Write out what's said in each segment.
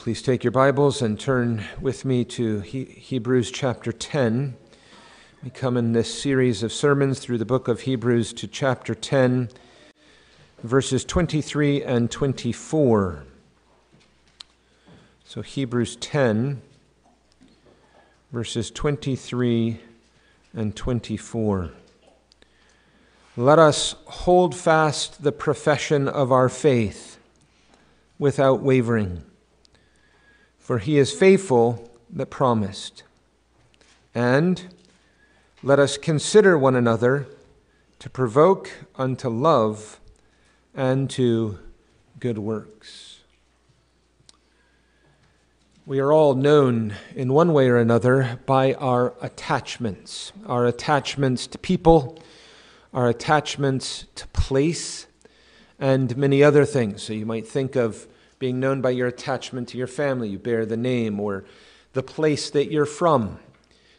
Please take your Bibles and turn with me to he- Hebrews chapter 10. We come in this series of sermons through the book of Hebrews to chapter 10, verses 23 and 24. So, Hebrews 10, verses 23 and 24. Let us hold fast the profession of our faith without wavering. For he is faithful that promised. And let us consider one another to provoke unto love and to good works. We are all known in one way or another by our attachments, our attachments to people, our attachments to place, and many other things. So you might think of being known by your attachment to your family. You bear the name or the place that you're from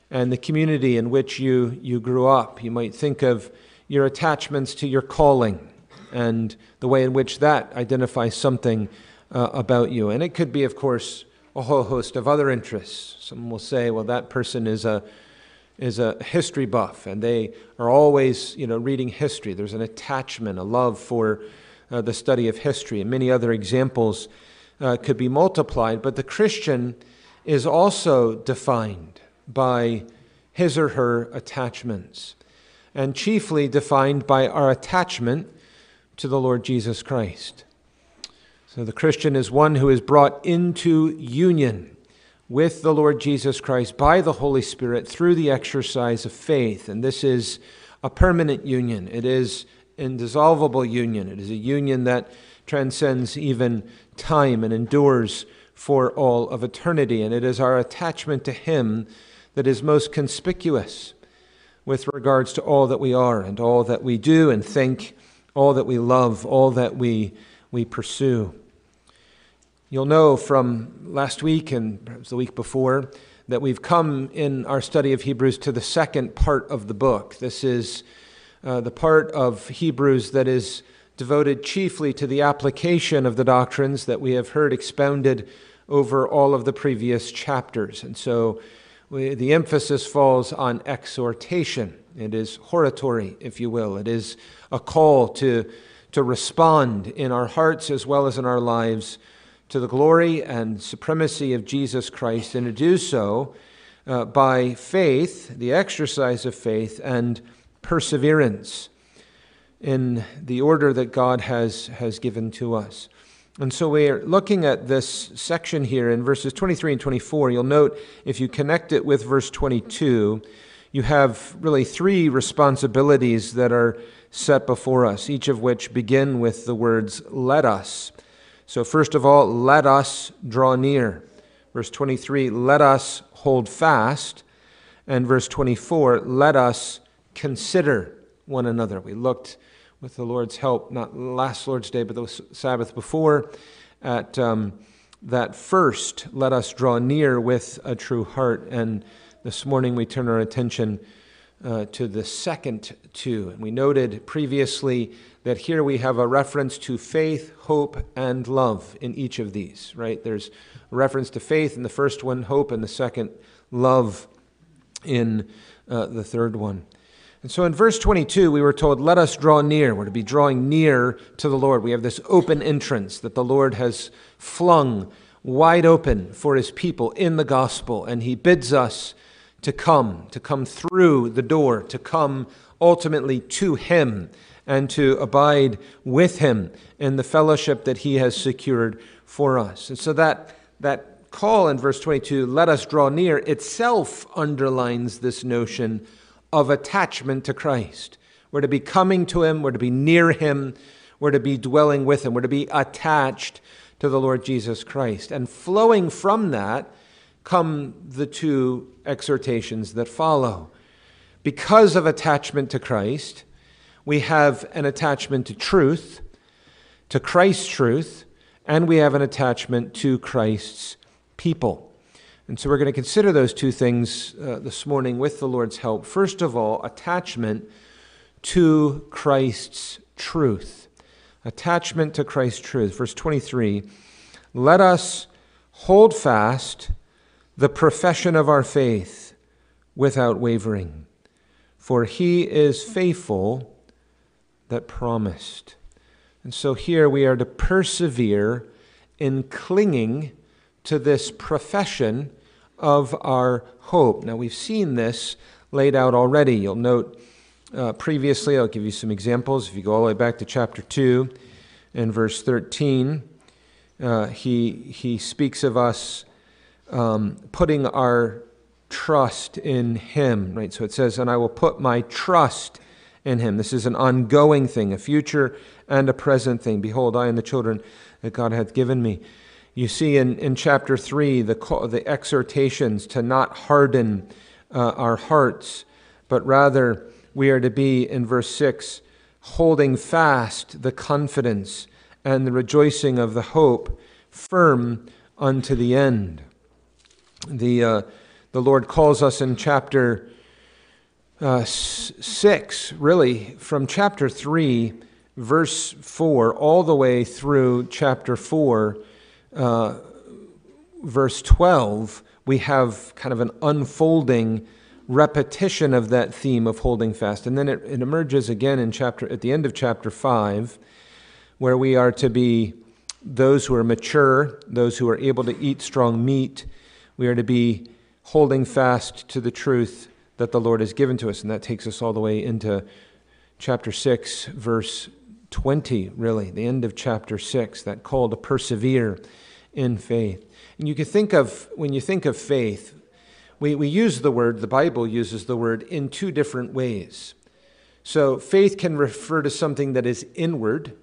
and the community in which you, you grew up. You might think of your attachments to your calling and the way in which that identifies something uh, about you. And it could be, of course, a whole host of other interests. Some will say, well, that person is a is a history buff and they are always you know reading history there's an attachment a love for uh, the study of history, and many other examples uh, could be multiplied. But the Christian is also defined by his or her attachments, and chiefly defined by our attachment to the Lord Jesus Christ. So the Christian is one who is brought into union with the Lord Jesus Christ by the Holy Spirit through the exercise of faith. And this is a permanent union. It is indissoluble union. It is a union that transcends even time and endures for all of eternity. And it is our attachment to Him that is most conspicuous with regards to all that we are and all that we do and think, all that we love, all that we, we pursue. You'll know from last week and perhaps the week before that we've come in our study of Hebrews to the second part of the book. This is uh, the part of Hebrews that is devoted chiefly to the application of the doctrines that we have heard expounded over all of the previous chapters. And so we, the emphasis falls on exhortation. It is hortatory, if you will. It is a call to, to respond in our hearts as well as in our lives to the glory and supremacy of Jesus Christ, and to do so uh, by faith, the exercise of faith, and perseverance in the order that God has, has given to us. And so we're looking at this section here in verses 23 and 24. You'll note if you connect it with verse 22, you have really three responsibilities that are set before us, each of which begin with the words, let us. So, first of all, let us draw near. Verse 23, let us hold fast. And verse 24, let us consider one another. We looked with the Lord's help, not last Lord's Day, but the Sabbath before, at um, that first, let us draw near with a true heart. And this morning we turn our attention uh, to the second two. And we noted previously that here we have a reference to faith, hope, and love in each of these, right? There's a reference to faith in the first one, hope in the second, love in uh, the third one. And so in verse 22, we were told, Let us draw near. We're to be drawing near to the Lord. We have this open entrance that the Lord has flung wide open for his people in the gospel. And he bids us to come, to come through the door, to come ultimately to him, and to abide with him in the fellowship that he has secured for us. And so that, that call in verse 22, let us draw near, itself underlines this notion of attachment to Christ. We're to be coming to Him, we're to be near Him, we're to be dwelling with Him, we're to be attached to the Lord Jesus Christ. And flowing from that come the two exhortations that follow. Because of attachment to Christ, we have an attachment to truth, to Christ's truth, and we have an attachment to Christ's people. And so we're going to consider those two things uh, this morning with the Lord's help. First of all, attachment to Christ's truth. Attachment to Christ's truth. Verse 23 Let us hold fast the profession of our faith without wavering, for he is faithful that promised. And so here we are to persevere in clinging to this profession of our hope. Now, we've seen this laid out already. You'll note uh, previously, I'll give you some examples. If you go all the way back to chapter 2 and verse 13, uh, he, he speaks of us um, putting our trust in him, right? So it says, And I will put my trust in him. This is an ongoing thing, a future and a present thing. Behold, I and the children that God hath given me. You see in, in chapter 3 the, the exhortations to not harden uh, our hearts, but rather we are to be, in verse 6, holding fast the confidence and the rejoicing of the hope firm unto the end. The, uh, the Lord calls us in chapter uh, 6, really, from chapter 3, verse 4, all the way through chapter 4, uh, verse 12, we have kind of an unfolding repetition of that theme of holding fast. And then it, it emerges again in chapter at the end of chapter 5, where we are to be those who are mature, those who are able to eat strong meat. We are to be holding fast to the truth that the Lord has given to us. And that takes us all the way into chapter 6, verse 20, really, the end of chapter 6, that call to persevere in faith. And you can think of, when you think of faith, we, we use the word, the Bible uses the word in two different ways. So faith can refer to something that is inward,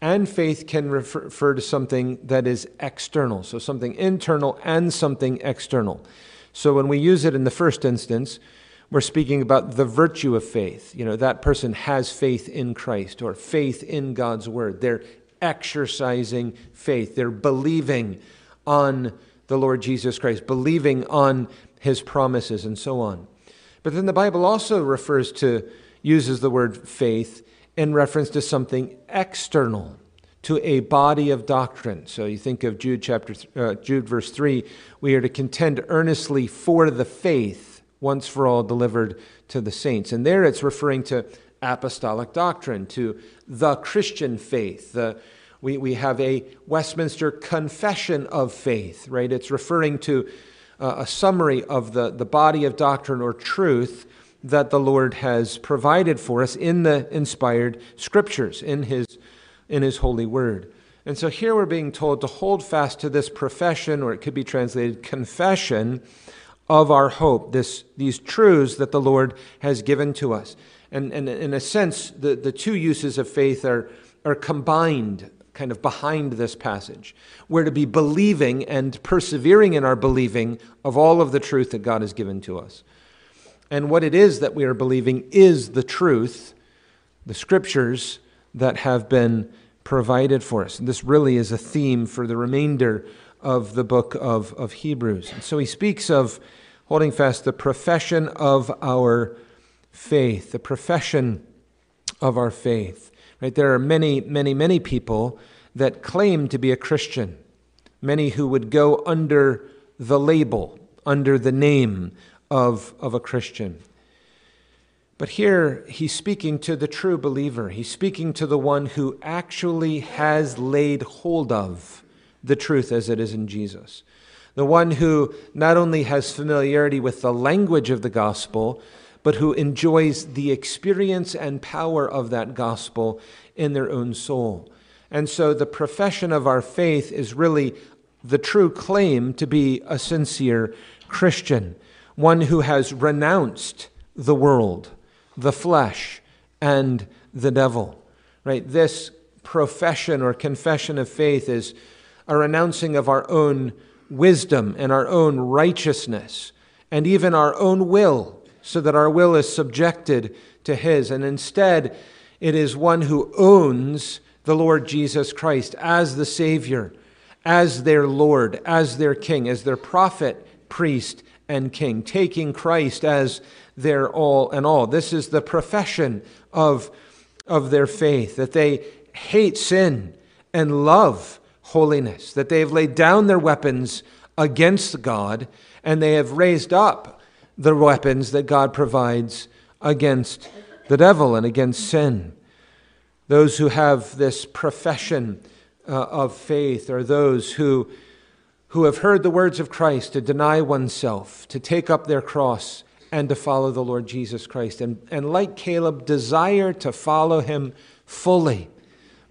and faith can refer, refer to something that is external. So something internal and something external. So when we use it in the first instance, we're speaking about the virtue of faith. You know, that person has faith in Christ or faith in God's word. They're exercising faith. They're believing on the Lord Jesus Christ, believing on his promises, and so on. But then the Bible also refers to, uses the word faith in reference to something external, to a body of doctrine. So you think of Jude chapter, uh, Jude verse 3, we are to contend earnestly for the faith once for all delivered to the saints. And there it's referring to apostolic doctrine, to the Christian faith. The, we, we have a Westminster Confession of Faith, right? It's referring to uh, a summary of the, the body of doctrine or truth that the Lord has provided for us in the inspired scriptures, in His, in his holy word. And so here we're being told to hold fast to this profession, or it could be translated confession of our hope, this, these truths that the Lord has given to us. And, and in a sense, the, the two uses of faith are, are combined kind of behind this passage. We're to be believing and persevering in our believing of all of the truth that God has given to us. And what it is that we are believing is the truth, the scriptures that have been provided for us. And this really is a theme for the remainder of the book of, of Hebrews. And so he speaks of holding fast the profession of our faith, the profession of our faith. Right? There are many, many, many people that claim to be a Christian, many who would go under the label, under the name of, of a Christian. But here he's speaking to the true believer. He's speaking to the one who actually has laid hold of the truth as it is in Jesus. The one who not only has familiarity with the language of the gospel, but who enjoys the experience and power of that gospel in their own soul. And so the profession of our faith is really the true claim to be a sincere Christian, one who has renounced the world, the flesh, and the devil. Right? This profession or confession of faith is a renouncing of our own wisdom and our own righteousness and even our own will, so that our will is subjected to His. And instead, it is one who owns the Lord Jesus Christ as the Savior, as their Lord, as their King, as their prophet, priest, and King, taking Christ as their all and all. This is the profession of, of their faith, that they hate sin and love holiness, that they have laid down their weapons against God and they have raised up the weapons that God provides against the devil and against sin. Those who have this profession uh, of faith are those who, who have heard the words of Christ to deny oneself, to take up their cross, and to follow the Lord Jesus Christ. And, and like Caleb, desire to follow him fully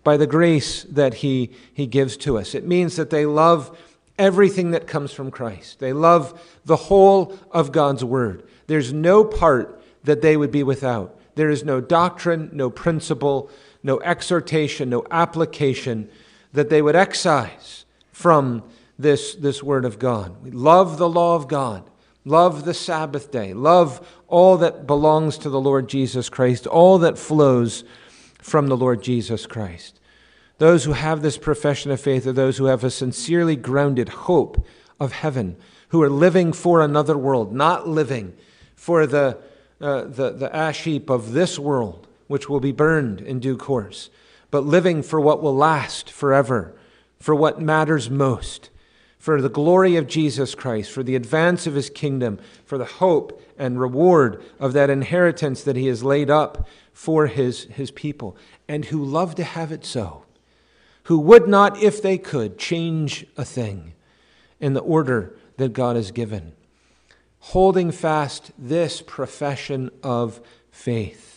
by the grace that he, he gives to us. It means that they love everything that comes from Christ, they love the whole of God's word. There's no part that they would be without. There is no doctrine, no principle, no exhortation, no application that they would excise from this, this word of God. We love the law of God, love the Sabbath day, love all that belongs to the Lord Jesus Christ, all that flows from the Lord Jesus Christ. Those who have this profession of faith are those who have a sincerely grounded hope of heaven, who are living for another world, not living for the, uh, the, the ash heap of this world, which will be burned in due course, but living for what will last forever, for what matters most, for the glory of Jesus Christ, for the advance of his kingdom, for the hope and reward of that inheritance that he has laid up for his, his people, and who love to have it so, who would not, if they could, change a thing in the order that God has given. Holding fast this profession of faith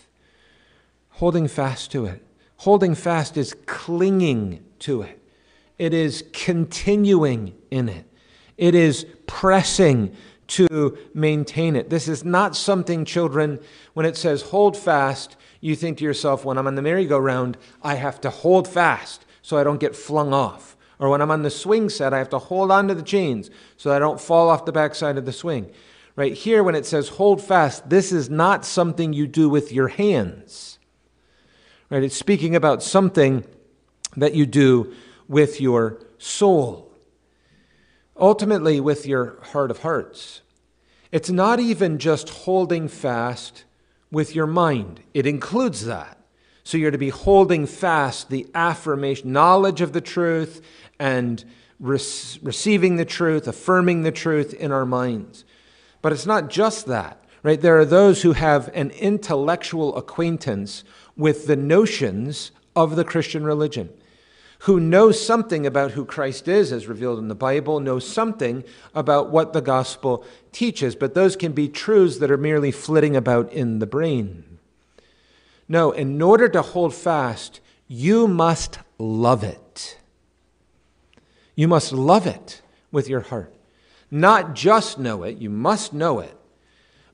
holding fast to it. Holding fast is clinging to it, it is continuing in it, it is pressing to maintain it. This is not something, children, when it says hold fast, you think to yourself, when I'm on the merry-go-round, I have to hold fast so I don't get flung off. Or when I'm on the swing set, I have to hold on to the chains so I don't fall off the backside of the swing. Right here, when it says hold fast, this is not something you do with your hands. Right? It's speaking about something that you do with your soul, ultimately, with your heart of hearts. It's not even just holding fast with your mind, it includes that. So you're to be holding fast the affirmation, knowledge of the truth, and receiving the truth, affirming the truth in our minds. But it's not just that, right? There are those who have an intellectual acquaintance with the notions of the Christian religion, who know something about who Christ is, as revealed in the Bible, know something about what the gospel teaches, but those can be truths that are merely flitting about in the brain. No, in order to hold fast, you must love it. You must love it with your heart. Not just know it, you must know it,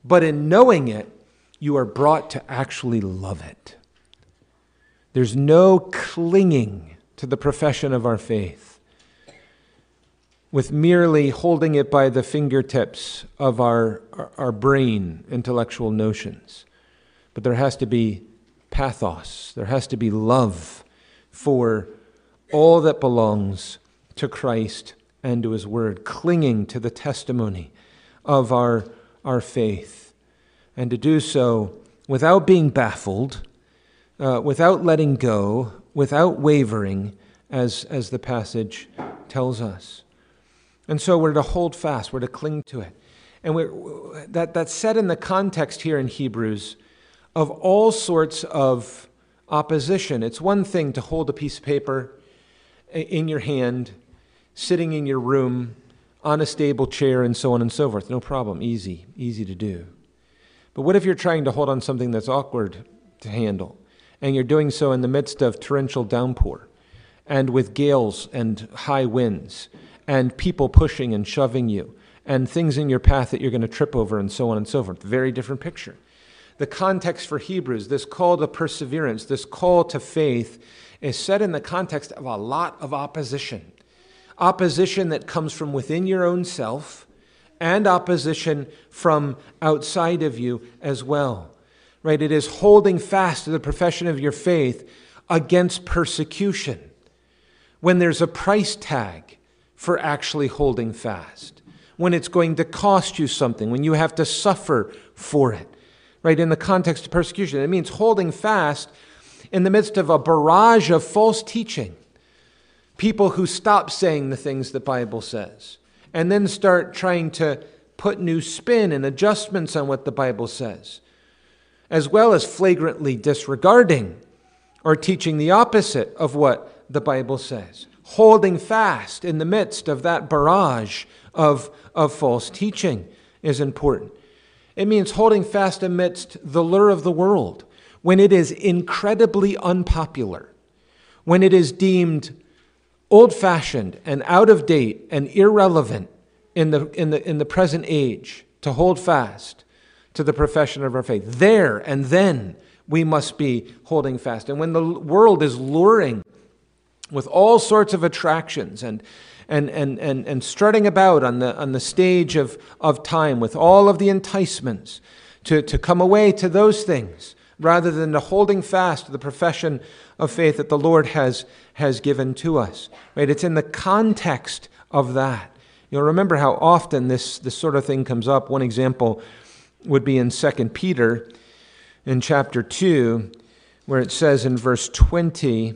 but in knowing it, you are brought to actually love it. There's no clinging to the profession of our faith with merely holding it by the fingertips of our, our, brain, intellectual notions. But there has to be pathos, there has to be love for all that belongs to Christ and to His Word, clinging to the testimony of our, our faith, and to do so without being baffled uh, without letting go, without wavering, as, as the passage tells us. And so we're to hold fast, we're to cling to it. And we're, that, that's set in the context here in Hebrews of all sorts of opposition. It's one thing to hold a piece of paper in your hand, sitting in your room, on a stable chair, and so on and so forth. No problem. Easy, easy to do. But what if you're trying to hold on something that's awkward to handle? and you're doing so in the midst of torrential downpour and with gales and high winds and people pushing and shoving you and things in your path that you're going to trip over and so on and so forth. Very different picture. The context for Hebrews, this call to perseverance, this call to faith, is set in the context of a lot of opposition. Opposition that comes from within your own self and opposition from outside of you as well right? It is holding fast to the profession of your faith against persecution. When there's a price tag for actually holding fast, when it's going to cost you something, when you have to suffer for it, right? In the context of persecution, it means holding fast in the midst of a barrage of false teaching, People who stop saying the things the Bible says and then start trying to put new spin and adjustments on what the Bible says, as well as flagrantly disregarding or teaching the opposite of what the Bible says, holding fast in the midst of that barrage of, of false teaching is important. It means holding fast amidst the lure of the world when it is incredibly unpopular, when it is deemed old fashioned and out of date and irrelevant in the, in, the, in the present age to hold fast to the profession of our faith. There and then we must be holding fast. And when the world is luring with all sorts of attractions and, and, and, and, and strutting about on the, on the stage of, of time with all of the enticements to, to come away to those things rather than to holding fast to the profession of faith that the Lord has, has given to us. Right? It's in the context of that. You'll remember how often this, this sort of thing comes up. One example would be in 2 Peter in chapter 2, where it says in verse 20,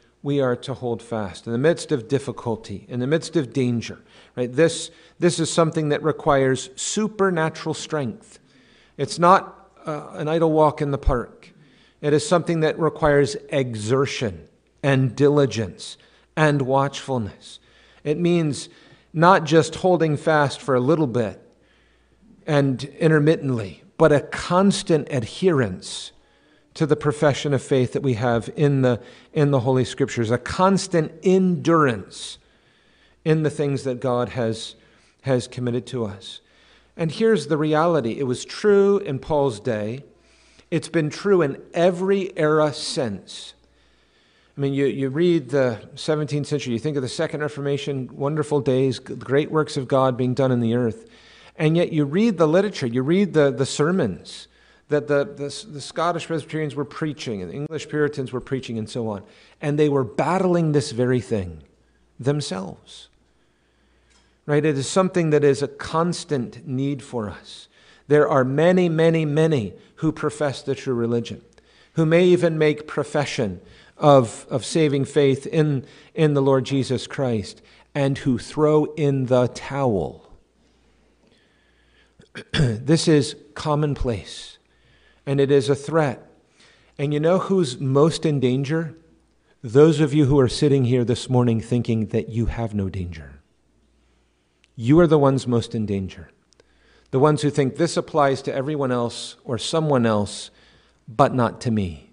we are to hold fast in the midst of difficulty, in the midst of danger. Right? This, this is something that requires supernatural strength. It's not uh, an idle walk in the park. It is something that requires exertion and diligence and watchfulness. It means not just holding fast for a little bit and intermittently, but a constant adherence to the profession of faith that we have in the, in the Holy Scriptures, a constant endurance in the things that God has, has committed to us. And here's the reality it was true in Paul's day, it's been true in every era since. I mean, you, you read the 17th century, you think of the Second Reformation, wonderful days, great works of God being done in the earth. And yet you read the literature, you read the, the sermons that the, the, the Scottish Presbyterians were preaching and the English Puritans were preaching and so on. And they were battling this very thing themselves. Right? It is something that is a constant need for us. There are many, many, many who profess the true religion, who may even make profession of, of saving faith in, in the Lord Jesus Christ, and who throw in the towel. this is commonplace and it is a threat. And you know who's most in danger? Those of you who are sitting here this morning thinking that you have no danger. You are the ones most in danger. The ones who think this applies to everyone else or someone else, but not to me.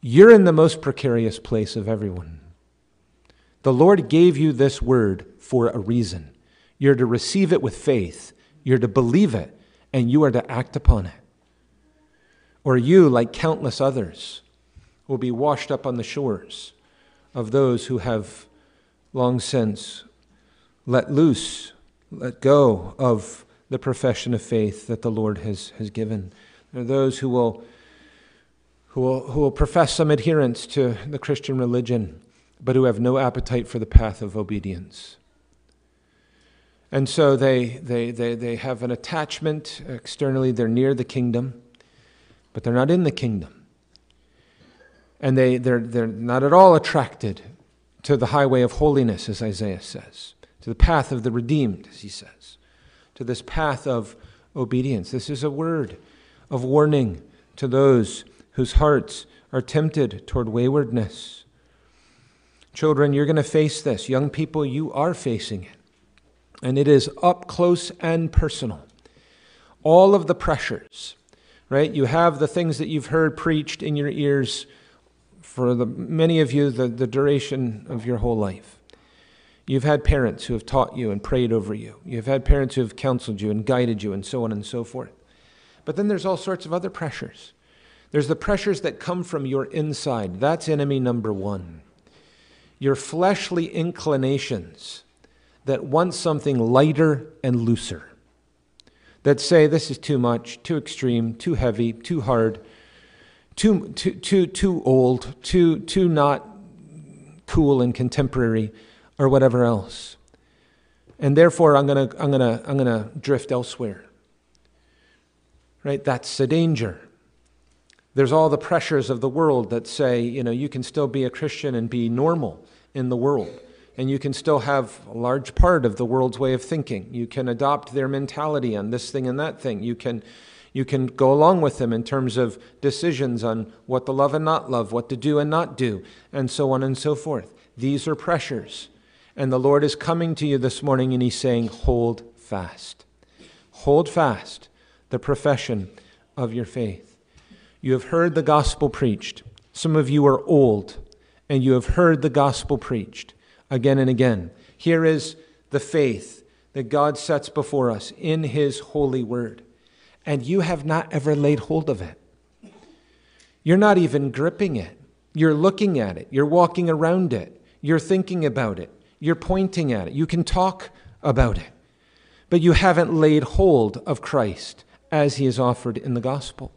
You're in the most precarious place of everyone. The Lord gave you this word for a reason. You're to receive it with faith, you're to believe it, and you are to act upon it. Or you, like countless others, will be washed up on the shores of those who have long since let loose, let go of the profession of faith that the Lord has, has given. There are those who will, who, will, who will profess some adherence to the Christian religion, but who have no appetite for the path of obedience. And so they, they, they, they have an attachment externally, they're near the kingdom but they're not in the kingdom. And they, they're, they're not at all attracted to the highway of holiness, as Isaiah says, to the path of the redeemed, as he says, to this path of obedience. This is a word of warning to those whose hearts are tempted toward waywardness. Children, you're going to face this. Young people, you are facing it. And it is up close and personal. All of the pressures right? You have the things that you've heard preached in your ears for the, many of you the, the duration of your whole life. You've had parents who have taught you and prayed over you. You've had parents who have counseled you and guided you and so on and so forth. But then there's all sorts of other pressures. There's the pressures that come from your inside. That's enemy number one. Your fleshly inclinations that want something lighter and looser, that say this is too much, too extreme, too heavy, too hard, too, too, too, too old, too, too not cool and contemporary, or whatever else. And therefore, I'm going to I'm gonna, I'm gonna drift elsewhere. Right? That's a danger. There's all the pressures of the world that say, you know, you can still be a Christian and be normal in the world. And you can still have a large part of the world's way of thinking. You can adopt their mentality on this thing and that thing. You can, you can go along with them in terms of decisions on what to love and not love, what to do and not do, and so on and so forth. These are pressures. And the Lord is coming to you this morning and He's saying, Hold fast. Hold fast the profession of your faith. You have heard the gospel preached. Some of you are old, and you have heard the gospel preached again and again. Here is the faith that God sets before us in His holy word, and you have not ever laid hold of it. You're not even gripping it. You're looking at it. You're walking around it. You're thinking about it. You're pointing at it. You can talk about it. But you haven't laid hold of Christ as he is offered in the gospel.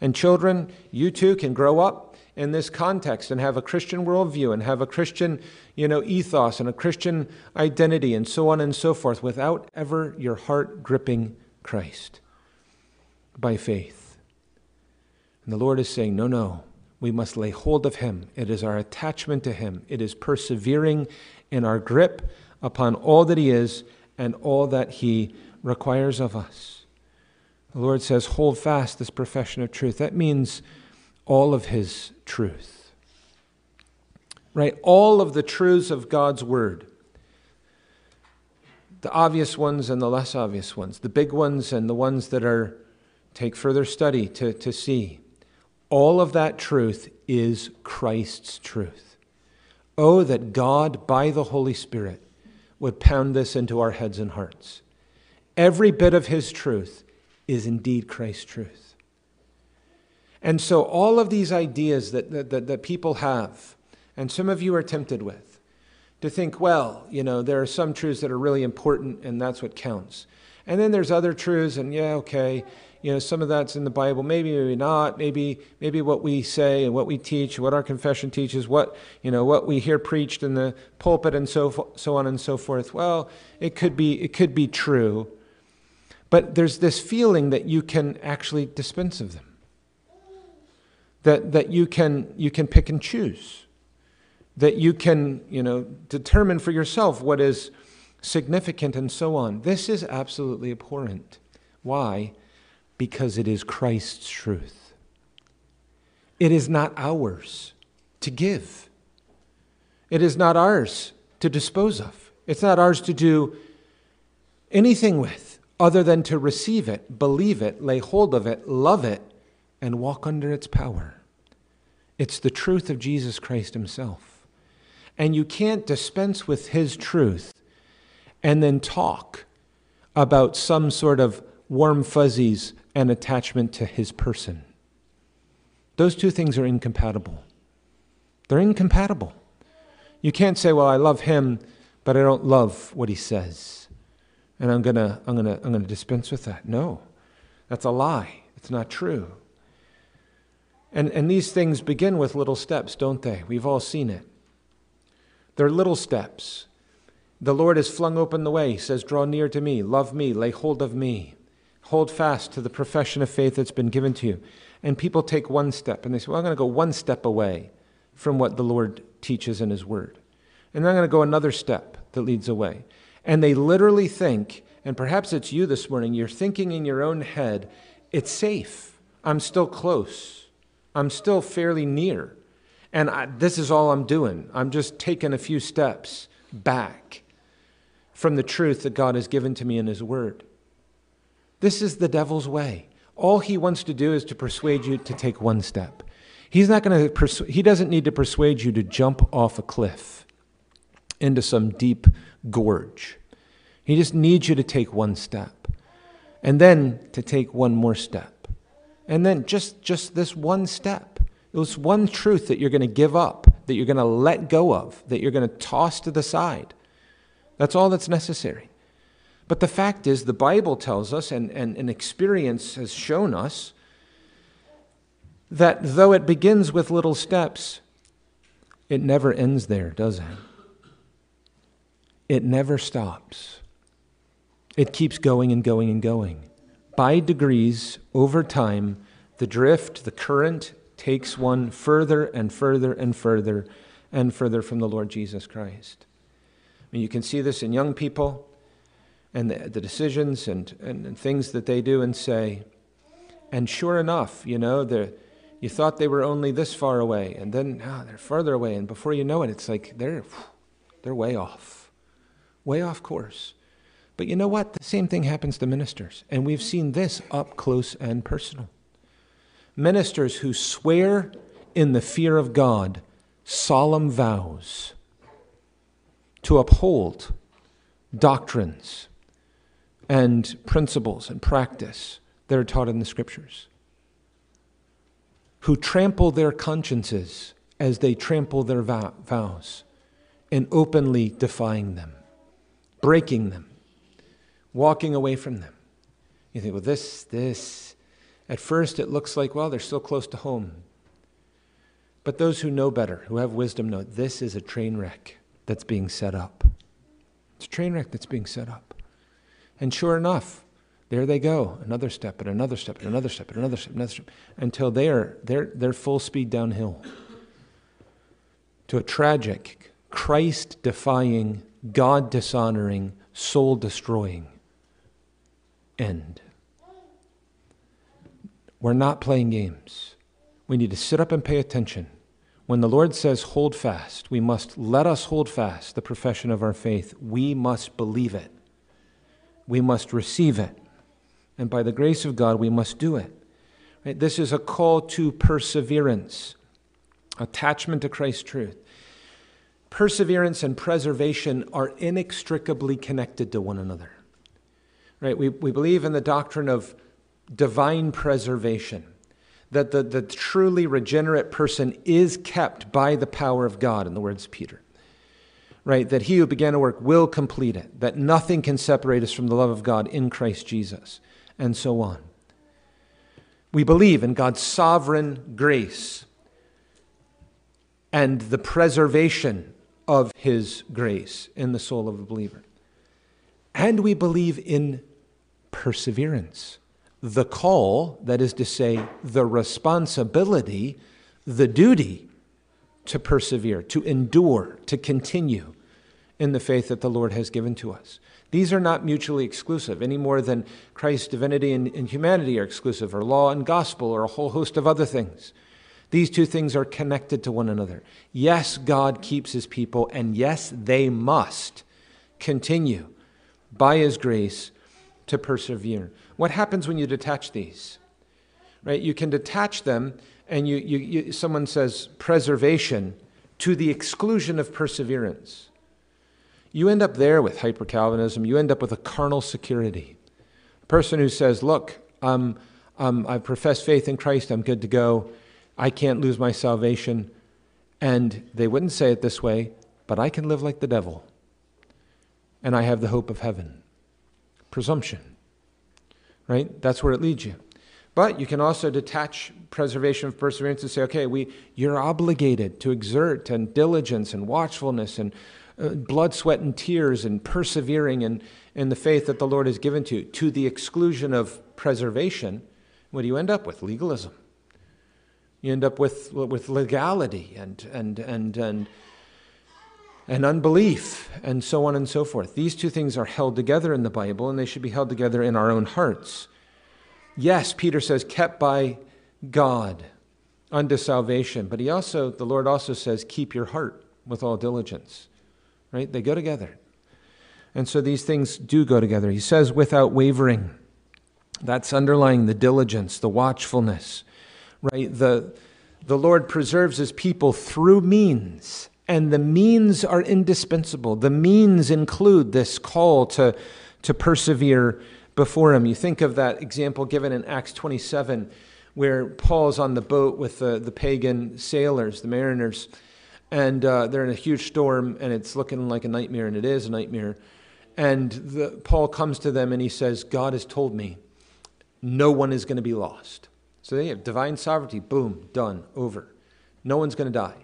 And children, you too can grow up in this context and have a Christian worldview and have a Christian, you know, ethos and a Christian identity and so on and so forth without ever your heart gripping Christ by faith. And the Lord is saying, no, no, we must lay hold of Him. It is our attachment to Him, it is persevering in our grip upon all that He is and all that He requires of us. The Lord says, hold fast this profession of truth. That means all of His truth. Right? All of the truths of God's Word. The obvious ones and the less obvious ones, the big ones and the ones that are take further study to, to see. All of that truth is Christ's truth. Oh, that God, by the Holy Spirit, would pound this into our heads and hearts. Every bit of His truth is indeed Christ's truth. And so, all of these ideas that, that, that, people have, and some of you are tempted with, to think, well, you know, there are some truths that are really important and that's what counts. And then there's other truths, and yeah, okay, you know, some of that's in the Bible, maybe, maybe not, maybe, maybe what we say and what we teach, what our confession teaches, what, you know, what we hear preached in the pulpit and so, so on and so forth. Well, it could be, it could be true, but there's this feeling that you can actually dispense of them that, that you, can, you can pick and choose, that you can you know, determine for yourself what is significant and so on. This is absolutely abhorrent. Why? Because it is Christ's truth. It is not ours to give. It is not ours to dispose of. It's not ours to do anything with other than to receive it, believe it, lay hold of it, love it, and walk under its power. It's the truth of Jesus Christ Himself. And you can't dispense with His truth and then talk about some sort of warm fuzzies and attachment to His person. Those two things are incompatible. They're incompatible. You can't say, well, I love Him, but I don't love what He says. And I'm going to I'm gonna, I'm gonna dispense with that. No, that's a lie. It's not true. And, and these things begin with little steps, don't they? We've all seen it. They're little steps. The Lord has flung open the way. He says, Draw near to me, love me, lay hold of me, hold fast to the profession of faith that's been given to you. And people take one step and they say, Well, I'm going to go one step away from what the Lord teaches in His Word. And then I'm going to go another step that leads away. And they literally think, and perhaps it's you this morning, you're thinking in your own head, it's safe. I'm still close. I'm still fairly near. And I, this is all I'm doing. I'm just taking a few steps back from the truth that God has given to me in His Word. This is the devil's way. All he wants to do is to persuade you to take one step. He's not going to persu- he doesn't need to persuade you to jump off a cliff into some deep gorge. He just needs you to take one step and then to take one more step and then just, just this one step, this one truth that you're going to give up, that you're going to let go of, that you're going to toss to the side, That's all that's necessary. But the fact is, the Bible tells us, and, and, and experience has shown us, that though it begins with little steps, it never ends there, does it? It never stops. It keeps going and going and going. By degrees, over time, the drift, the current, takes one further and further and further and further from the Lord Jesus Christ. I mean, you can see this in young people and the, the decisions and, and, and, things that they do and say. And sure enough, you know, you thought they were only this far away, and then oh, they're further away, and before you know it, it's like they're, they're way off, way off course. But you know what? The same thing happens to ministers, and we've seen this up close and personal. Ministers who swear in the fear of God solemn vows to uphold doctrines and principles and practice that are taught in the scriptures, who trample their consciences as they trample their vows and openly defying them, breaking them, walking away from them. You think, well, this, this, at first it looks like, well, they're still close to home. But those who know better, who have wisdom, know this is a train wreck that's being set up. It's a train wreck that's being set up. And sure enough, there they go, another step and another step and another step and another step, another step, until they are they're, they're full speed downhill to a tragic, Christ defying, God dishonoring, soul destroying end. We're not playing games. We need to sit up and pay attention. When the Lord says, hold fast, we must let us hold fast the profession of our faith. We must believe it we must receive it. And by the grace of God, we must do it. Right? This is a call to perseverance, attachment to Christ's truth. Perseverance and preservation are inextricably connected to one another. Right? We, we believe in the doctrine of divine preservation, that the, the truly regenerate person is kept by the power of God, in the words of Peter right? That he who began a work will complete it, that nothing can separate us from the love of God in Christ Jesus, and so on. We believe in God's sovereign grace and the preservation of his grace in the soul of the believer. And we believe in perseverance, the call, that is to say, the responsibility, the duty to persevere, to endure, to continue in the faith that the Lord has given to us. These are not mutually exclusive any more than Christ's divinity and, and, humanity are exclusive, or law and gospel, or a whole host of other things. These two things are connected to one another. Yes, God keeps his people, and yes, they must continue by his grace to persevere. What happens when you detach these? Right? You can detach them, and you, you, you someone says preservation to the exclusion of perseverance you end up there with hyper Calvinism. You end up with a carnal security. A person who says, Look, um, um, I've professed faith in Christ, I'm good to go, I can't lose my salvation. And they wouldn't say it this way, but I can live like the devil. And I have the hope of heaven. Presumption. Right? That's where it leads you. But you can also detach preservation of perseverance and say, okay, we, you're obligated to exert and diligence and watchfulness and uh, blood, sweat, and tears and persevering in, in the faith that the Lord has given to you, to the exclusion of preservation, what do you end up with? Legalism. You end up with, with legality and, and, and, and, and unbelief, and so on and so forth. These two things are held together in the Bible, and they should be held together in our own hearts. Yes, Peter says, kept by God unto salvation, but he also, the Lord also says, keep your heart with all diligence right? They go together. And so these things do go together. He says, without wavering. That's underlying the diligence, the watchfulness, right? The, the Lord preserves his people through means, and the means are indispensable. The means include this call to, to persevere before him. You think of that example given in Acts 27, where Paul's on the boat with the, the pagan sailors, the mariners and uh, they're in a huge storm, and it's looking like a nightmare, and it is a nightmare. And the, Paul comes to them and he says, God has told me no one is going to be lost. So they have divine sovereignty, boom, done, over. No one's going to die.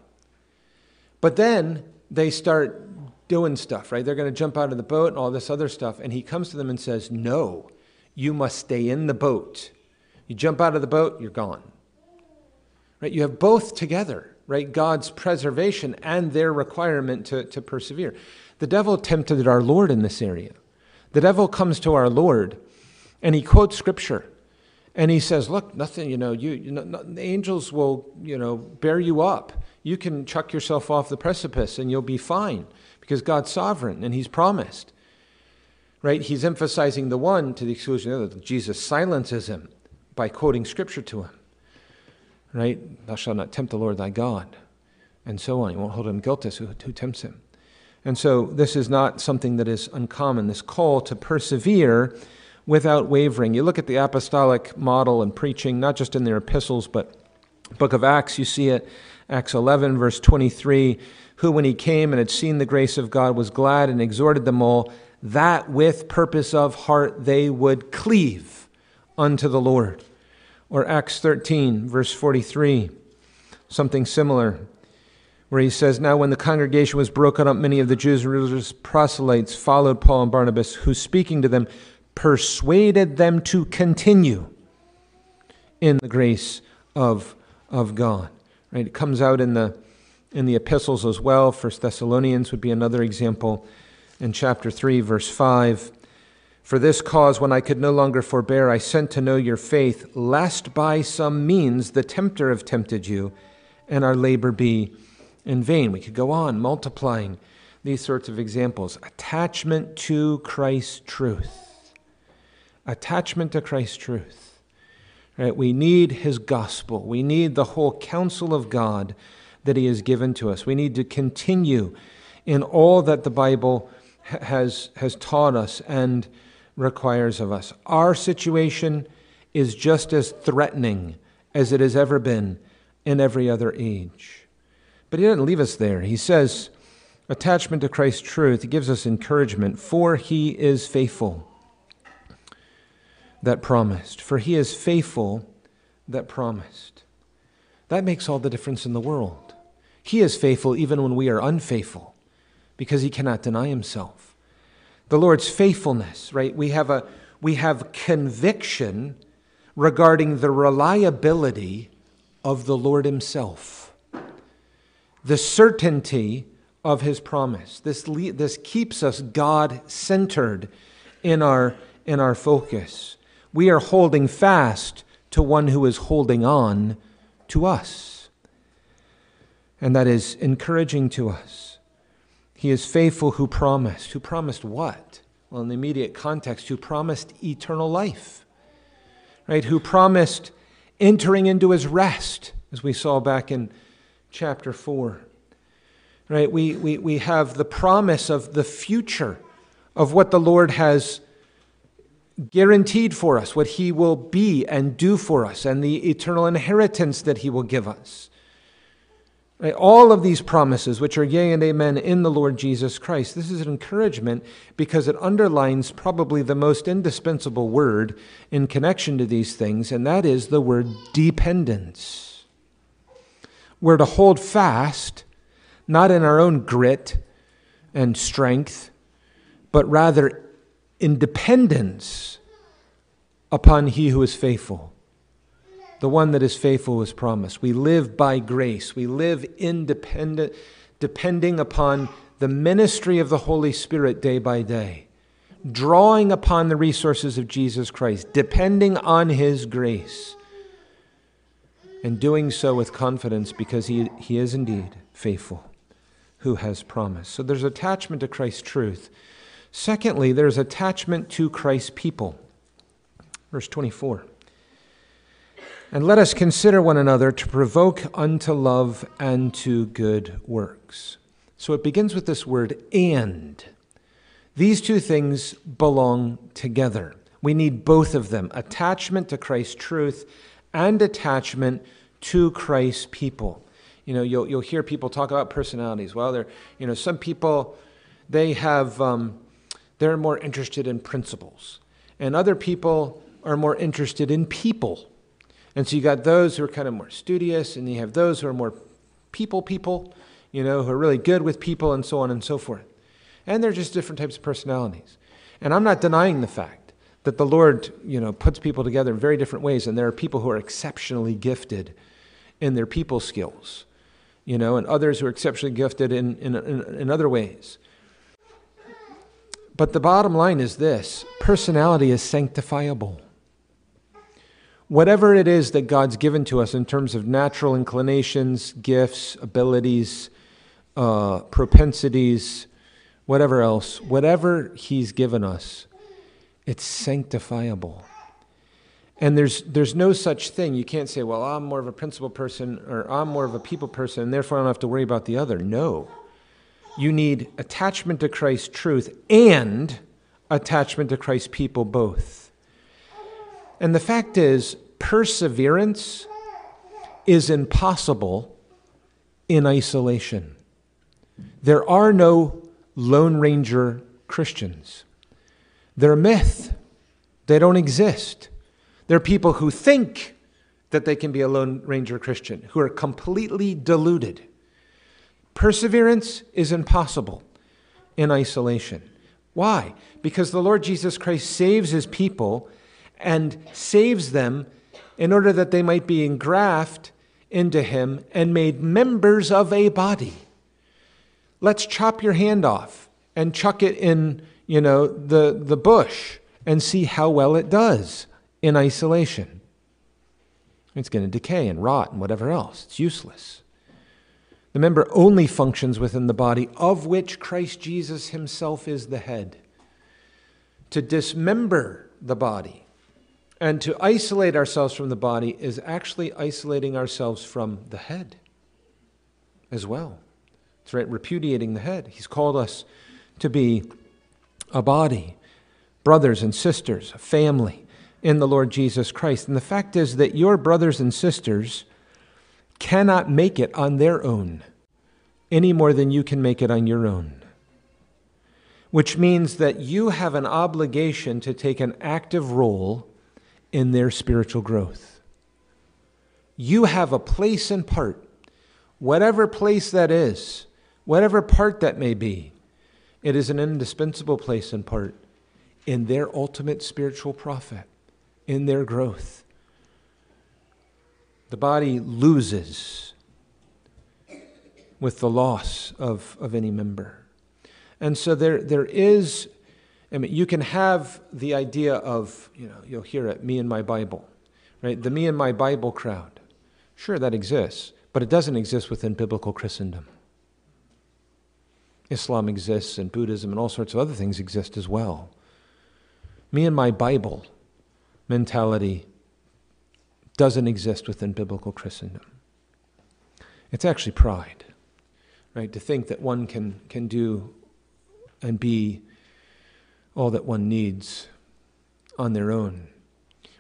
But then they start doing stuff, right? They're going to jump out of the boat and all this other stuff. And he comes to them and says, No, you must stay in the boat. You jump out of the boat, you're gone. Right? You have both together, right? God's preservation and their requirement to, to persevere. The devil tempted our Lord in this area. The devil comes to our Lord and he quotes scripture. And he says, Look, nothing, you know, you, you know, the angels will, you know, bear you up. You can chuck yourself off the precipice and you'll be fine because God's sovereign and he's promised. Right? He's emphasizing the one to the exclusion of the other. Jesus silences him by quoting scripture to him. Right? Thou shalt not tempt the Lord thy God. And so on. He won't hold him guiltless who, who tempts him. And so this is not something that is uncommon. This call to persevere without wavering. You look at the apostolic model and preaching, not just in their epistles, but book of Acts, you see it, Acts 11, verse 23, who, when he came and had seen the grace of God, was glad and exhorted them all that with purpose of heart they would cleave unto the Lord. Or Acts 13, verse 43, something similar, where he says, Now when the congregation was broken up, many of the Jews and religious proselytes followed Paul and Barnabas, who speaking to them, persuaded them to continue in the grace of, of God. Right? It comes out in the in the epistles as well. First Thessalonians would be another example in chapter 3, verse 5. For this cause, when I could no longer forbear, I sent to know your faith, lest by some means the tempter have tempted you, and our labor be in vain. We could go on multiplying these sorts of examples. Attachment to Christ's truth attachment to Christ's truth. Right? We need his gospel. We need the whole counsel of God that he has given to us. We need to continue in all that the Bible has, has taught us and requires of us. Our situation is just as threatening as it has ever been in every other age. But he doesn't leave us there. He says, attachment to Christ's truth, gives us encouragement, for he is faithful that promised, for he is faithful that promised. That makes all the difference in the world. He is faithful even when we are unfaithful because he cannot deny himself. The Lord's faithfulness, right? We have a we have conviction regarding the reliability of the Lord himself. The certainty of his promise. This, this keeps us God centered in our, in our focus we are holding fast to one who is holding on to us. And that is encouraging to us. He is faithful who promised. Who promised what? Well, in the immediate context, who promised eternal life, right? Who promised entering into his rest, as we saw back in chapter 4. Right? We, we, we have the promise of the future of what the Lord has guaranteed for us, what He will be and do for us, and the eternal inheritance that He will give us. Right? All of these promises, which are yea and amen in the Lord Jesus Christ, this is an encouragement because it underlines probably the most indispensable word in connection to these things, and that is the word dependence. We're to hold fast, not in our own grit and strength, but rather in dependence upon He who is faithful, the one that is faithful is promised. We live by grace. We live independent, depending upon the ministry of the Holy Spirit day by day, drawing upon the resources of Jesus Christ, depending on His grace, and doing so with confidence because He, he is indeed faithful who has promised. So there's attachment to Christ's truth. Secondly, there's attachment to Christ's people. Verse 24. And let us consider one another to provoke unto love and to good works. So it begins with this word and. These two things belong together. We need both of them attachment to Christ's truth and attachment to Christ's people. You know, you'll, you'll hear people talk about personalities. Well, they're, you know, some people, they have, um, they're more interested in principles. And other people are more interested in people. And so you got those who are kind of more studious, and you have those who are more people people, you know, who are really good with people, and so on and so forth. And they're just different types of personalities. And I'm not denying the fact that the Lord, you know, puts people together in very different ways, and there are people who are exceptionally gifted in their people skills, you know, and others who are exceptionally gifted in, in, in, in other ways. But the bottom line is this personality is sanctifiable. Whatever it is that God's given to us in terms of natural inclinations, gifts, abilities, uh, propensities, whatever else, whatever He's given us, it's sanctifiable. And there's, there's no such thing. You can't say, well, I'm more of a principle person or I'm more of a people person, and therefore I don't have to worry about the other. No. You need attachment to Christ's truth and attachment to Christ's people both. And the fact is, perseverance is impossible in isolation. There are no Lone Ranger Christians. They're a myth, they don't exist. They're people who think that they can be a Lone Ranger Christian, who are completely deluded. Perseverance is impossible in isolation. Why? Because the Lord Jesus Christ saves his people and saves them in order that they might be engrafted into him and made members of a body. Let's chop your hand off and chuck it in, you know, the, the bush and see how well it does in isolation. It's going to decay and rot and whatever else. It's useless. The member only functions within the body of which Christ Jesus himself is the head. To dismember the body and to isolate ourselves from the body is actually isolating ourselves from the head as well. It's right, repudiating the head. He's called us to be a body, brothers and sisters, a family in the Lord Jesus Christ. And the fact is that your brothers and sisters cannot make it on their own any more than you can make it on your own. Which means that you have an obligation to take an active role in their spiritual growth. You have a place and part, whatever place that is, whatever part that may be. It is an indispensable place and part in their ultimate spiritual profit, in their growth. The body loses with the loss of, of any member. And so there, there is, I mean, you can have the idea of, you know, you'll hear it, me and my Bible, right? The me and my Bible crowd. Sure, that exists, but it doesn't exist within biblical Christendom. Islam exists, and Buddhism and all sorts of other things exist as well. Me and my Bible mentality doesn't exist within biblical Christendom. It's actually pride, right? To think that one can, can do and be all that one needs on their own.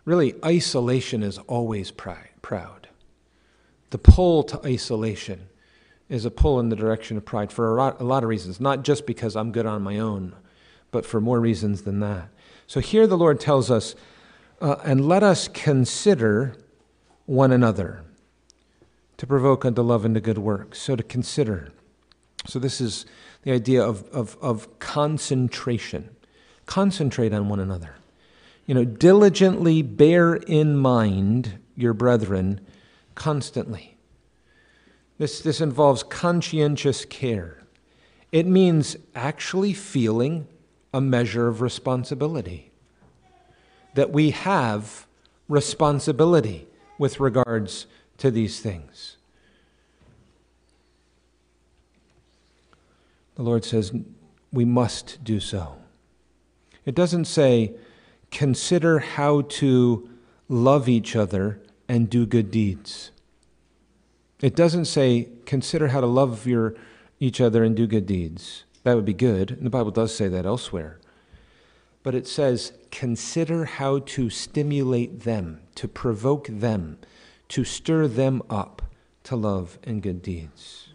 Really, isolation is always pride, proud. The pull to isolation is a pull in the direction of pride for a lot, a lot of reasons, not just because I'm good on my own, but for more reasons than that. So here the Lord tells us, uh, and let us consider one another to provoke unto love and to good works. So to consider. So this is the idea of, of, of concentration. Concentrate on one another. You know, diligently bear in mind your brethren constantly. This, this involves conscientious care. It means actually feeling a measure of responsibility. That we have responsibility with regards to these things. The Lord says we must do so. It doesn't say, consider how to love each other and do good deeds. It doesn't say, consider how to love your, each other and do good deeds. That would be good. And the Bible does say that elsewhere. But it says, consider how to stimulate them, to provoke them, to stir them up to love and good deeds.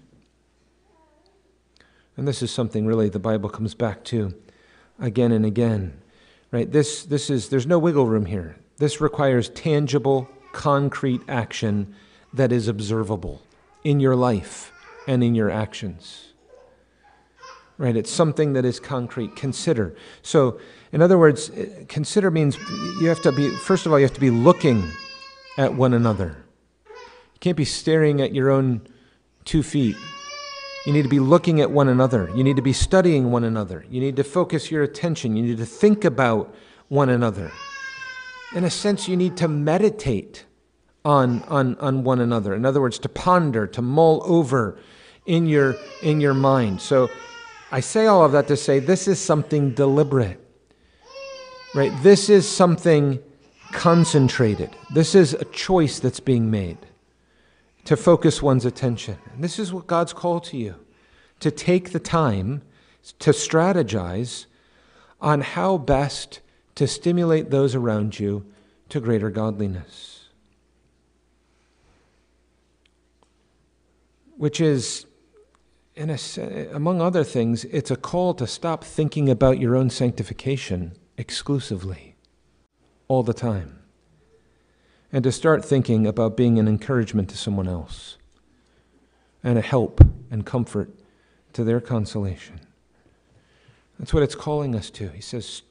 And this is something really the Bible comes back to again and again. Right? This this is there's no wiggle room here. This requires tangible, concrete action that is observable in your life and in your actions. Right? It's something that is concrete. Consider. So, in other words, eh, consider means you have to be, first of all, you have to be looking at one another. You can't be staring at your own two feet. You need to be looking at one another. You need to be studying one another. You need to focus your attention. You need to think about one another. In a sense, you need to meditate on, on, on one another. In other words, to ponder, to mull over in your, in your mind. So I say all of that to say this is something deliberate, right? This is something concentrated. This is a choice that's being made to focus one's attention. And this is what God's call to you to take the time to strategize on how best to stimulate those around you to greater godliness. which is, in a, among other things, it's a call to stop thinking about your own sanctification exclusively, all the time, and to start thinking about being an encouragement to someone else, and a help and comfort to their consolation. That's what it's calling us to. He says,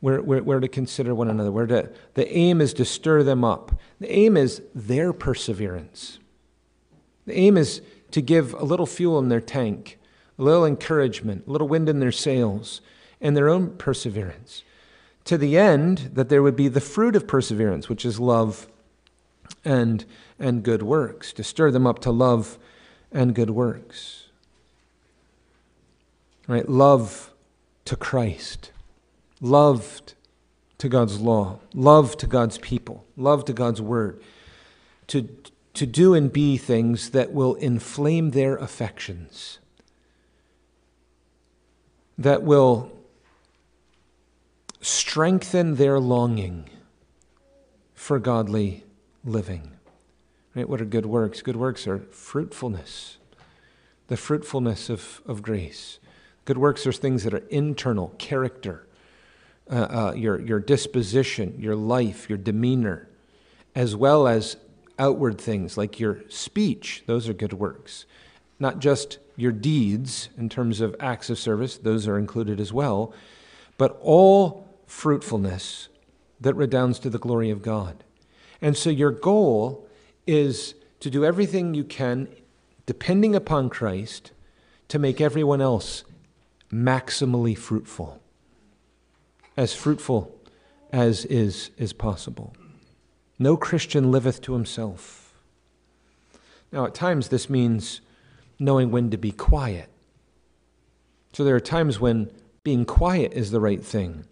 we're, we're, we're, to consider one another. We're to, the aim is to stir them up. The aim is their perseverance. The aim is to give a little fuel in their tank, a little encouragement, a little wind in their sails, and their own perseverance, to the end that there would be the fruit of perseverance, which is love and, and good works, to stir them up to love and good works. Right? Love to Christ, loved to God's law, love to God's people, love to God's word, to, to do and be things that will inflame their affections, that will strengthen their longing for godly living. Right? What are good works? Good works are fruitfulness, the fruitfulness of, of grace. Good works are things that are internal, character, uh, uh, your, your disposition, your life, your demeanor, as well as outward things like your speech, those are good works. Not just your deeds in terms of acts of service, those are included as well, but all fruitfulness that redounds to the glory of God. And so your goal is to do everything you can, depending upon Christ, to make everyone else maximally fruitful, as fruitful as is, is possible. No Christian liveth to himself. Now, at times, this means knowing when to be quiet. So there are times when being quiet is the right thing.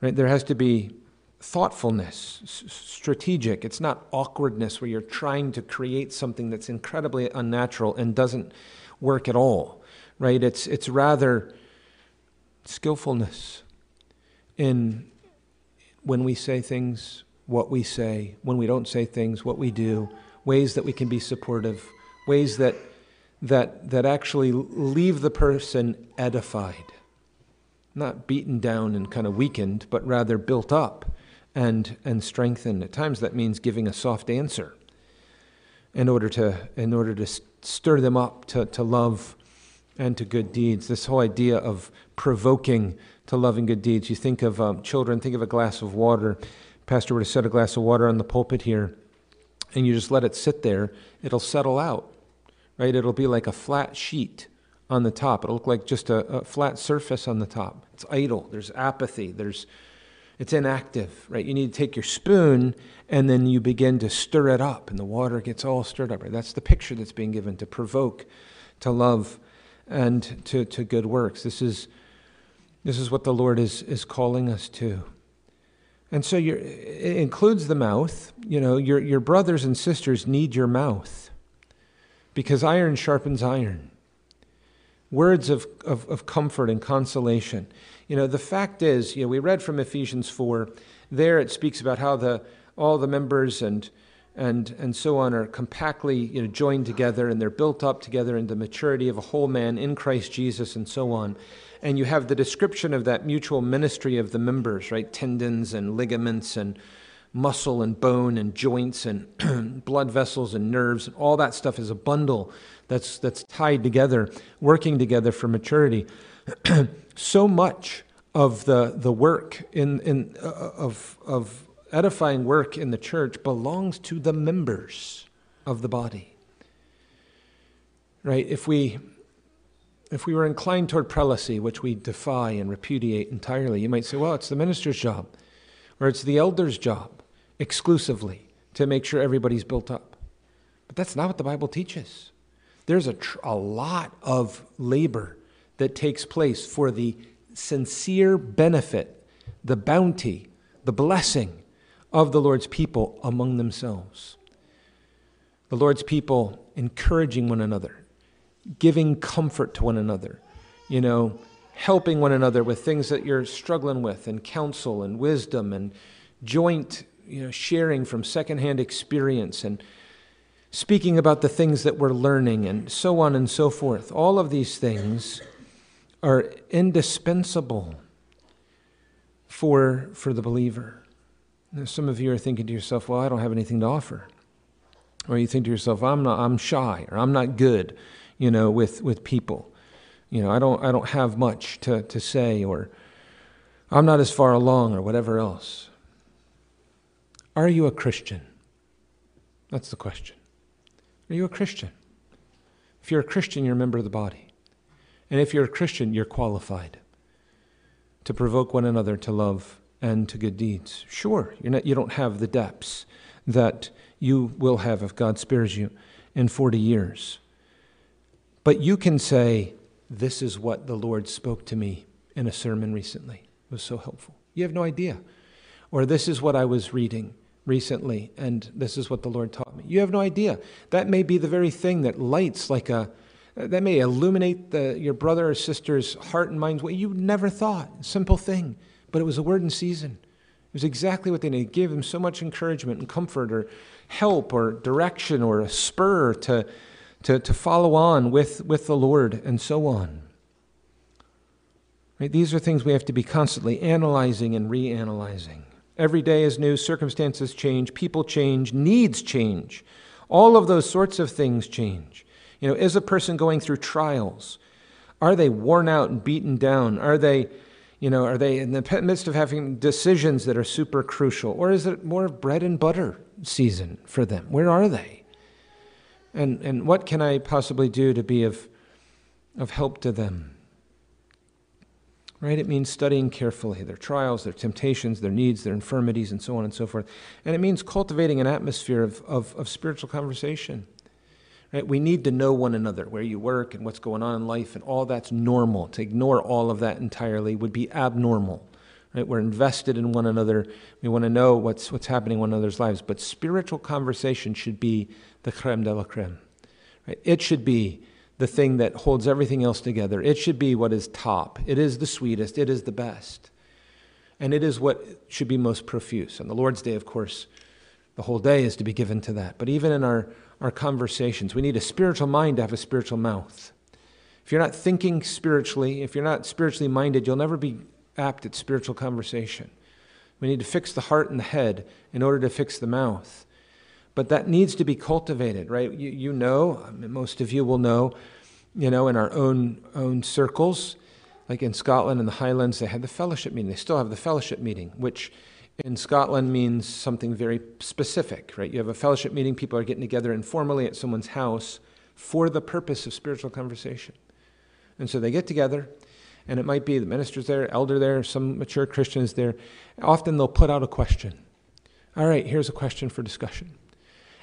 Right? There has to be thoughtfulness, strategic. It's not awkwardness where you're trying to create something that's incredibly unnatural and doesn't work at all. Right? It's it's rather skillfulness in when we say things what we say, when we don't say things, what we do, ways that we can be supportive, ways that, that, that actually leave the person edified, not beaten down and kind of weakened, but rather built up and, and strengthened. At times that means giving a soft answer in order to, in order to stir them up to, to love and to good deeds. This whole idea of provoking to loving good deeds. You think of um, children, think of a glass of water pastor were to set a glass of water on the pulpit here and you just let it sit there, it'll settle out, right? It'll be like a flat sheet on the top. It'll look like just a, a flat surface on the top. It's idle. There's apathy. There's it's inactive, right? You need to take your spoon and then you begin to stir it up, and the water gets all stirred up. Right? That's the picture that's being given to provoke, to love, and to, to good works. This is this is what the Lord is, is calling us to. And so it includes the mouth. You know, your, your brothers and sisters need your mouth because iron sharpens iron. Words of, of, of comfort and consolation. You know, the fact is, you know, we read from Ephesians 4, there it speaks about how the, all the members and, and, and so on are compactly you know, joined together and they're built up together into the maturity of a whole man in Christ Jesus and so on. And you have the description of that mutual ministry of the members, right? Tendons and ligaments and muscle and bone and joints and blood vessels and nerves all that stuff is a bundle that's, that's tied together, working together for maturity. so much of the, the work in, in, uh, of, of edifying work in the church belongs to the members of the body. Right? If we if we were inclined toward prelacy, which we defy and repudiate entirely, you might say, well, it's the minister's job, or it's the elder's job exclusively to make sure everybody's built up. But that's not what the Bible teaches. There's a, tr- a lot of labor that takes place for the sincere benefit, the bounty, the blessing of the Lord's people among themselves. The Lord's people encouraging one another, giving comfort to one another, you know, helping one another with things that you're struggling with, and counsel and wisdom and joint you know, sharing from secondhand experience and speaking about the things that we're learning and so on and so forth. All of these things are indispensable for, for the believer. Now, some of you are thinking to yourself, well, I don't have anything to offer. Or you think to yourself, I'm not I'm shy or I'm not good, you know, with, with people. You know, I don't I don't have much to, to say or I'm not as far along or whatever else. Are you a Christian? That's the question. Are you a Christian? If you're a Christian, you're a member of the body. And if you're a Christian, you're qualified to provoke one another to love and to good deeds. Sure, you're not, you don't have the depths that you will have if God spares you in 40 years. But you can say, This is what the Lord spoke to me in a sermon recently. It was so helpful. You have no idea. Or this is what I was reading recently, and this is what the Lord taught me. You have no idea. That may be the very thing that lights like a, that may illuminate the, your brother or sister's heart and mind what you never thought. Simple thing but it was a word in season. It was exactly what they needed. It gave them so much encouragement and comfort or help or direction or a spur to, to, to follow on with, with the Lord and so on. Right? These are things we have to be constantly analyzing and reanalyzing. Every day is new, circumstances change, people change, needs change. All of those sorts of things change. You know, is a person going through trials? Are they worn out and beaten down? Are they you know, are they in the midst of having decisions that are super crucial? Or is it more of bread and butter season for them? Where are they? And, and what can I possibly do to be of, of help to them? Right? It means studying carefully their trials, their temptations, their needs, their infirmities, and so on and so forth. And it means cultivating an atmosphere of, of, of spiritual conversation. Right? We need to know one another, where you work and what's going on in life, and all that's normal. To ignore all of that entirely would be abnormal. Right? We're invested in one another. We want to know what's, what's happening in one another's lives. But spiritual conversation should be the creme de la creme. Right? It should be the thing that holds everything else together. It should be what is top. It is the sweetest. It is the best. And it is what should be most profuse. On the Lord's Day, of course, the whole day is to be given to that. But even in our our conversations. We need a spiritual mind to have a spiritual mouth. If you're not thinking spiritually, if you're not spiritually minded, you'll never be apt at spiritual conversation. We need to fix the heart and the head in order to fix the mouth. But that needs to be cultivated, right? You, you know, most of you will know, you know, in our own, own circles, like in Scotland and the Highlands, they had the fellowship meeting. They still have the fellowship meeting, which in Scotland means something very specific, right? You have a fellowship meeting, people are getting together informally at someone's house for the purpose of spiritual conversation. And so they get together, and it might be the minister's there, elder there, some mature Christians there. Often they'll put out a question. All right, here's a question for discussion.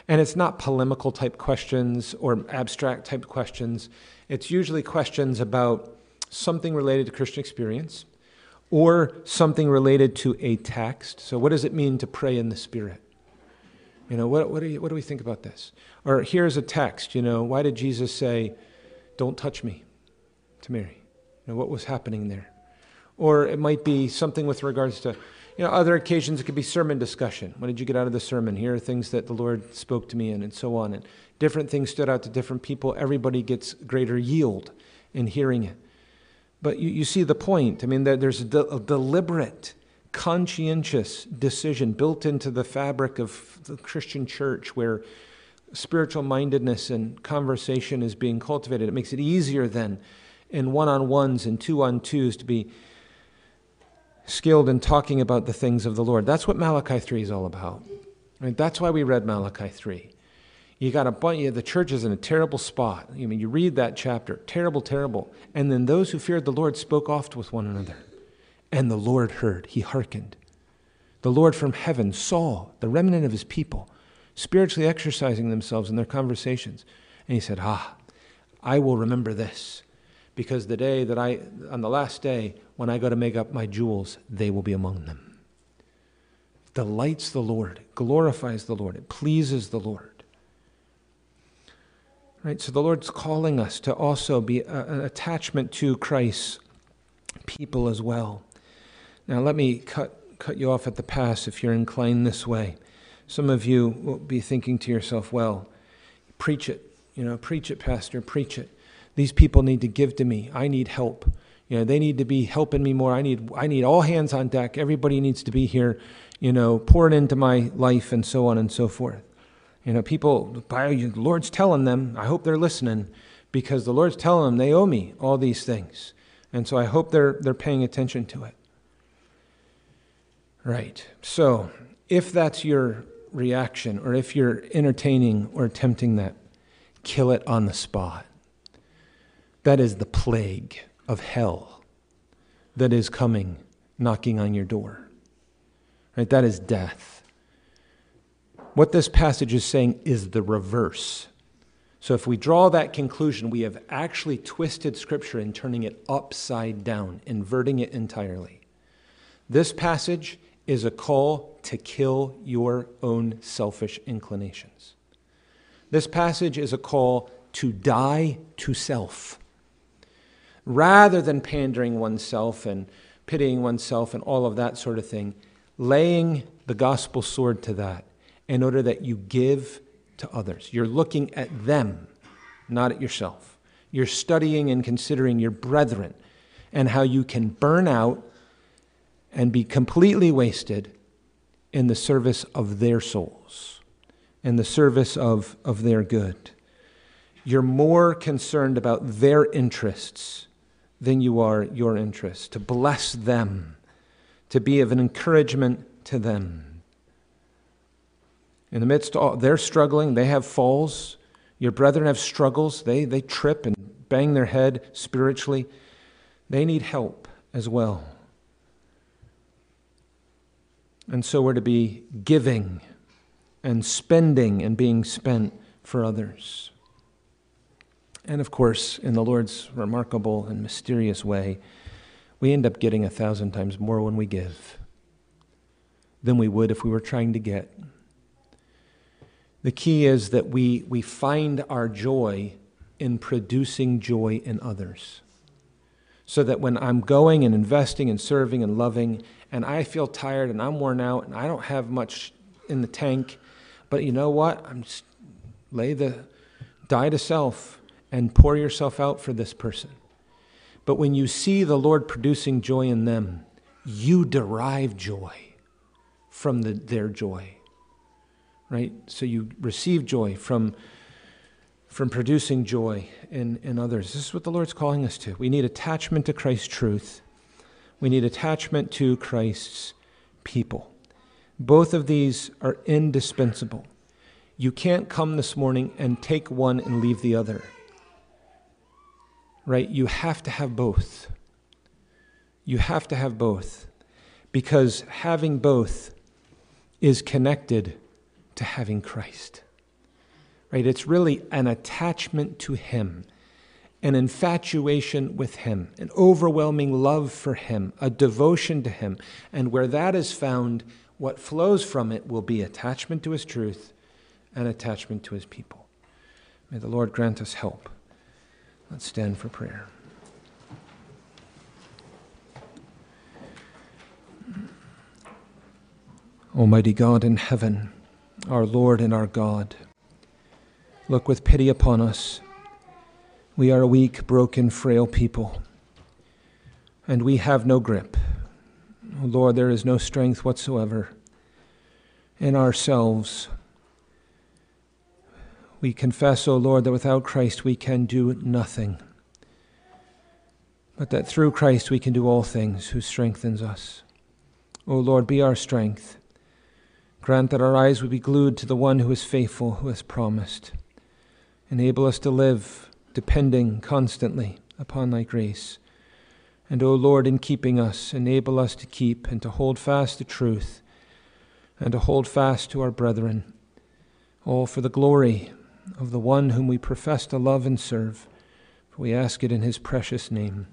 And it's not polemical type questions or abstract type questions. It's usually questions about something related to Christian experience or something related to a text. So, what does it mean to pray in the Spirit? You know, what, what, do, you, what do we think about this? Or here's a text, you know, why did Jesus say, Don't touch me to Mary? You know, what was happening there? Or it might be something with regards to, you know, other occasions it could be sermon discussion. What did you get out of the sermon? Here are things that the Lord spoke to me in, and so on. And different things stood out to different people. Everybody gets greater yield in hearing it. But you, you see the point. I mean, there's a, de- a deliberate, conscientious decision built into the fabric of the Christian church where spiritual mindedness and conversation is being cultivated. It makes it easier then in one on ones and two on twos to be skilled in talking about the things of the Lord. That's what Malachi 3 is all about. Right? That's why we read Malachi 3. You got a bunch, the church is in a terrible spot. I mean, you read that chapter, terrible, terrible. And then those who feared the Lord spoke oft with one another. And the Lord heard, he hearkened. The Lord from heaven saw the remnant of his people spiritually exercising themselves in their conversations. And he said, Ah, I will remember this because the day that I, on the last day, when I go to make up my jewels, they will be among them. Delights the Lord, glorifies the Lord, it pleases the Lord. Right? So the Lord's calling us to also be a, an attachment to Christ's people as well. Now, let me cut, cut you off at the pass if you're inclined this way. Some of you will be thinking to yourself, well, preach it. You know, preach it, Pastor, preach it. These people need to give to me. I need help. You know, they need to be helping me more. I need, I need all hands on deck. Everybody needs to be here, you know, pouring into my life and so on and so forth. You know, people, the Lord's telling them, I hope they're listening because the Lord's telling them they owe me all these things. And so I hope they're, they're paying attention to it. Right. So if that's your reaction or if you're entertaining or attempting that, kill it on the spot. That is the plague of hell that is coming knocking on your door. Right? That is death. What this passage is saying is the reverse. So if we draw that conclusion, we have actually twisted Scripture and turning it upside down, inverting it entirely. This passage is a call to kill your own selfish inclinations. This passage is a call to die to self. Rather than pandering oneself and pitying oneself and all of that sort of thing, laying the gospel sword to that in order that you give to others. You're looking at them, not at yourself. You're studying and considering your brethren and how you can burn out and be completely wasted in the service of their souls, in the service of, of their good. You're more concerned about their interests than you are your interest, to bless them, to be of an encouragement to them. In the midst of all, they're struggling, they have falls. Your brethren have struggles, they, they trip and bang their head spiritually. They need help as well. And so we're to be giving and spending and being spent for others. And of course, in the Lord's remarkable and mysterious way, we end up getting a thousand times more when we give than we would if we were trying to get. The key is that we, we find our joy in producing joy in others. So that when I'm going and investing and serving and loving and I feel tired and I'm worn out and I don't have much in the tank. But you know what? I'm just lay the die to self and pour yourself out for this person. But when you see the Lord producing joy in them, you derive joy from the, their joy. Right? So you receive joy from, from producing joy in, in others. This is what the Lord's calling us to. We need attachment to Christ's truth we need attachment to Christ's people. Both of these are indispensable. You can't come this morning and take one and leave the other. Right? You have to have both. You have to have both because having both is connected to having Christ. Right? It's really an attachment to Him an infatuation with Him, an overwhelming love for Him, a devotion to Him. And where that is found, what flows from it will be attachment to His truth and attachment to His people. May the Lord grant us help. Let's stand for prayer. Almighty God in heaven, our Lord and our God, look with pity upon us. We are a weak, broken, frail people, and we have no grip. Lord, there is no strength whatsoever in ourselves we confess, O Lord, that without Christ we can do nothing, but that through Christ we can do all things who strengthens us. O Lord, be our strength. Grant that our eyes would be glued to the one who is faithful, who has promised. Enable us to live depending constantly upon thy grace. And, O Lord, in keeping us, enable us to keep and to hold fast the truth and to hold fast to our brethren, all for the glory of the one whom we profess to love and serve. For we ask it in his precious name.